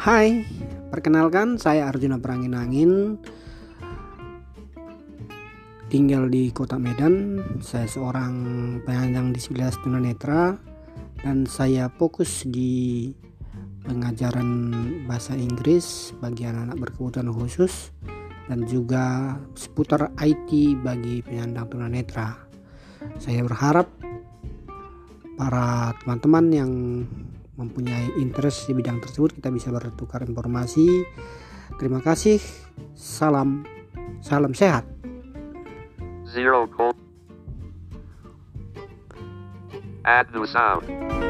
Hai, perkenalkan saya Arjuna Perangin-Angin. Tinggal di kota Medan Saya seorang penyandang disabilitas tunanetra Dan saya fokus di pengajaran bahasa Inggris bagi anak-anak berkebutuhan khusus Dan juga seputar IT bagi penyandang tunanetra. Saya berharap para teman-teman yang mempunyai interest di bidang tersebut kita bisa bertukar informasi terima kasih salam salam sehat Zero cold. Add new sound.